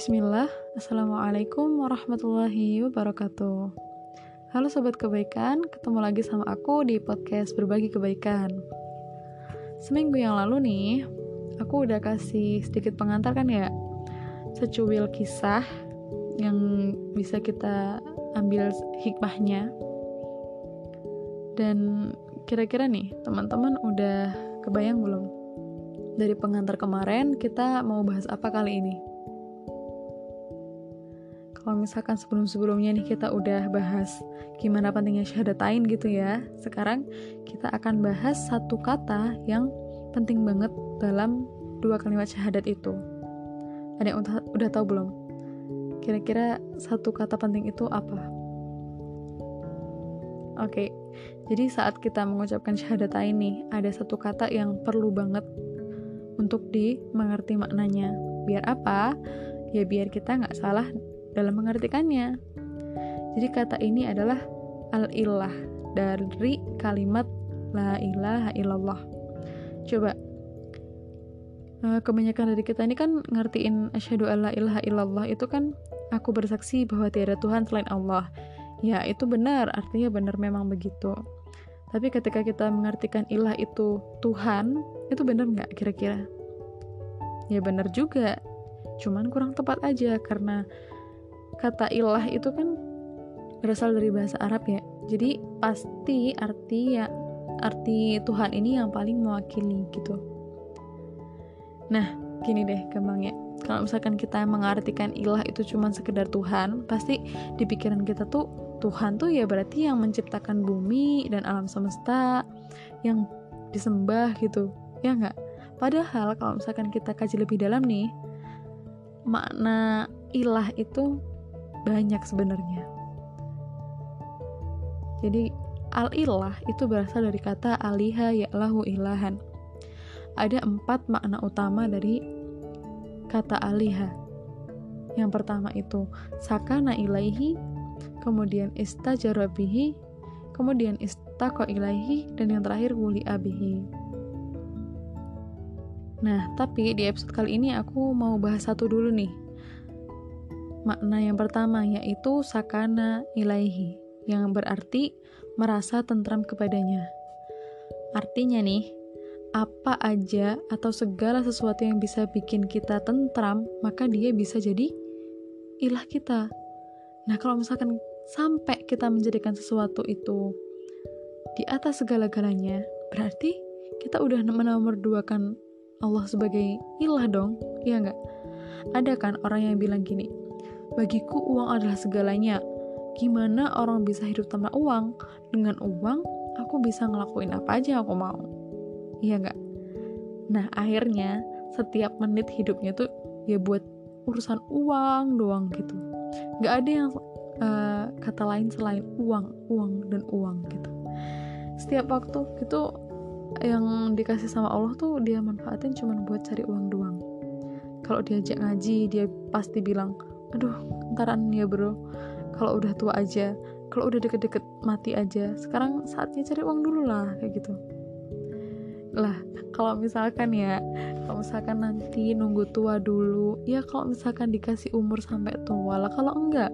Bismillah, Assalamualaikum warahmatullahi wabarakatuh. Halo Sobat Kebaikan, ketemu lagi sama aku di podcast Berbagi Kebaikan. Seminggu yang lalu nih, aku udah kasih sedikit pengantar kan ya? Secuil kisah yang bisa kita ambil hikmahnya. Dan kira-kira nih, teman-teman udah kebayang belum? Dari pengantar kemarin, kita mau bahas apa kali ini? Kalau misalkan sebelum-sebelumnya nih kita udah bahas gimana pentingnya syahadatain gitu ya sekarang kita akan bahas satu kata yang penting banget dalam dua kalimat syahadat itu. Ada yang udah, udah tahu belum? Kira-kira satu kata penting itu apa? Oke jadi saat kita mengucapkan syahadatain nih ada satu kata yang perlu banget untuk dimengerti maknanya. Biar apa? Ya biar kita nggak salah dalam mengartikannya. Jadi kata ini adalah al-ilah dari kalimat la ilaha illallah. Coba eh, kebanyakan dari kita ini kan ngertiin asyhadu alla ilaha illallah itu kan aku bersaksi bahwa tiada Tuhan selain Allah. Ya, itu benar, artinya benar memang begitu. Tapi ketika kita mengartikan ilah itu Tuhan, itu benar nggak kira-kira? Ya benar juga, cuman kurang tepat aja karena kata ilah itu kan berasal dari bahasa Arab ya. Jadi pasti arti ya arti Tuhan ini yang paling mewakili gitu. Nah gini deh gampangnya kalau misalkan kita mengartikan ilah itu cuma sekedar Tuhan pasti di pikiran kita tuh Tuhan tuh ya berarti yang menciptakan bumi dan alam semesta yang disembah gitu. Ya nggak? Padahal kalau misalkan kita kaji lebih dalam nih makna ilah itu banyak sebenarnya. Jadi al-ilah itu berasal dari kata aliha ya'lahu ilahan. Ada empat makna utama dari kata aliha. Yang pertama itu sakana ilaihi, kemudian istajarabihi, kemudian istaqo ilaihi, dan yang terakhir wuli abihi. Nah, tapi di episode kali ini aku mau bahas satu dulu nih, Makna yang pertama yaitu sakana ilaihi, yang berarti merasa tentram kepadanya. Artinya nih, apa aja atau segala sesuatu yang bisa bikin kita tentram, maka dia bisa jadi ilah kita. Nah, kalau misalkan sampai kita menjadikan sesuatu itu di atas segala-galanya, berarti kita udah menomorduakan Allah sebagai ilah dong, iya nggak? Ada kan orang yang bilang gini, Bagiku uang adalah segalanya. Gimana orang bisa hidup tanpa uang? Dengan uang, aku bisa ngelakuin apa aja aku mau. Iya nggak? Nah, akhirnya setiap menit hidupnya tuh ya buat urusan uang doang gitu. Nggak ada yang uh, kata lain selain uang, uang, dan uang gitu. Setiap waktu gitu yang dikasih sama Allah tuh dia manfaatin cuma buat cari uang doang. Kalau diajak ngaji, dia pasti bilang, aduh ntaran ya bro. Kalau udah tua aja kalau udah deket-deket mati aja. Sekarang saatnya cari uang dulu lah kayak gitu. Lah kalau misalkan ya kalau misalkan nanti nunggu tua dulu ya kalau misalkan dikasih umur sampai tua lah. Kalau enggak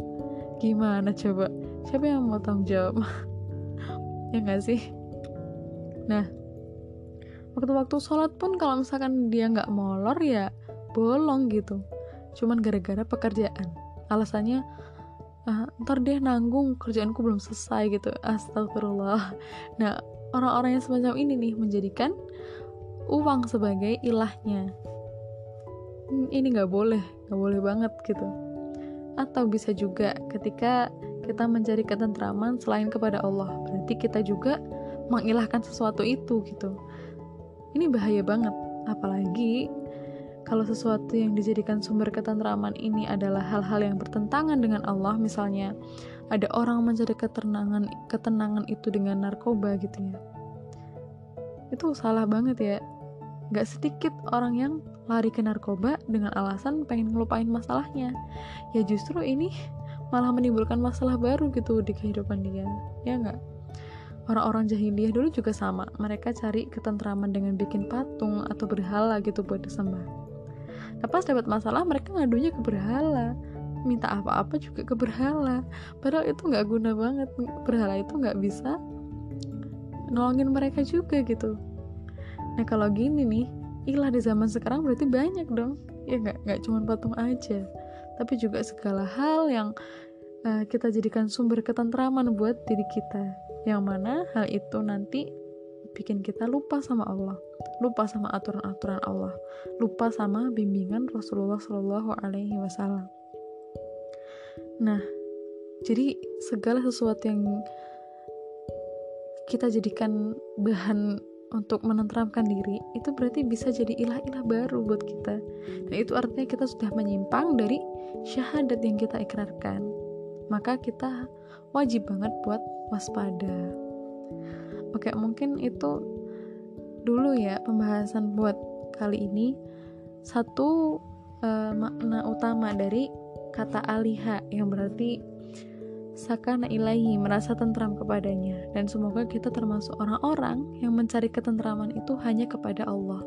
gimana coba? Siapa yang mau tanggung jawab? Ya enggak sih? Nah waktu-waktu sholat pun kalau misalkan dia nggak molor ya bolong gitu cuman gara-gara pekerjaan. Alasannya ah, ntar deh nanggung kerjaanku belum selesai gitu. Astagfirullah. Nah orang-orang yang semacam ini nih menjadikan uang sebagai ilahnya. Hmm, ini nggak boleh nggak boleh banget gitu. Atau bisa juga ketika kita mencari ketentraman selain kepada Allah berarti kita juga mengilahkan sesuatu itu gitu. Ini bahaya banget apalagi kalau sesuatu yang dijadikan sumber ketentraman ini adalah hal-hal yang bertentangan dengan Allah misalnya ada orang mencari ketenangan ketenangan itu dengan narkoba gitu ya. Itu salah banget ya. Gak sedikit orang yang lari ke narkoba dengan alasan pengen ngelupain masalahnya. Ya justru ini malah menimbulkan masalah baru gitu di kehidupan dia ya nggak? Orang-orang jahiliyah dulu juga sama. Mereka cari ketentraman dengan bikin patung atau berhala gitu buat disembah pas dapat masalah mereka ngadunya ke berhala minta apa-apa juga ke berhala padahal itu nggak guna banget. Berhala itu nggak bisa nolongin mereka juga gitu. Nah kalau gini nih ilah di zaman sekarang berarti banyak dong. Ya nggak nggak cuma patung aja tapi juga segala hal yang uh, kita jadikan sumber ketentraman buat diri kita. Yang mana hal itu nanti bikin kita lupa sama Allah, lupa sama aturan-aturan Allah, lupa sama bimbingan Rasulullah Shallallahu Alaihi Wasallam. Nah, jadi segala sesuatu yang kita jadikan bahan untuk menenteramkan diri itu berarti bisa jadi ilah-ilah baru buat kita. Nah, itu artinya kita sudah menyimpang dari syahadat yang kita ikrarkan. Maka kita wajib banget buat waspada. Oke, mungkin itu dulu ya pembahasan buat kali ini. Satu uh, makna utama dari kata aliha yang berarti sakana ilahi merasa tentram kepadanya. Dan semoga kita termasuk orang-orang yang mencari ketentraman itu hanya kepada Allah.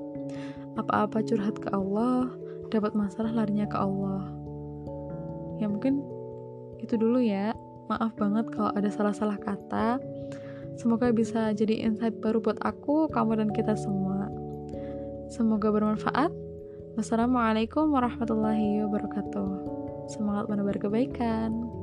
Apa-apa curhat ke Allah dapat masalah larinya ke Allah. Ya mungkin itu dulu ya. Maaf banget kalau ada salah-salah kata semoga bisa jadi insight baru buat aku kamu dan kita semua. Semoga bermanfaat. Wassalamualaikum warahmatullahi wabarakatuh. Semangat menebar kebaikan.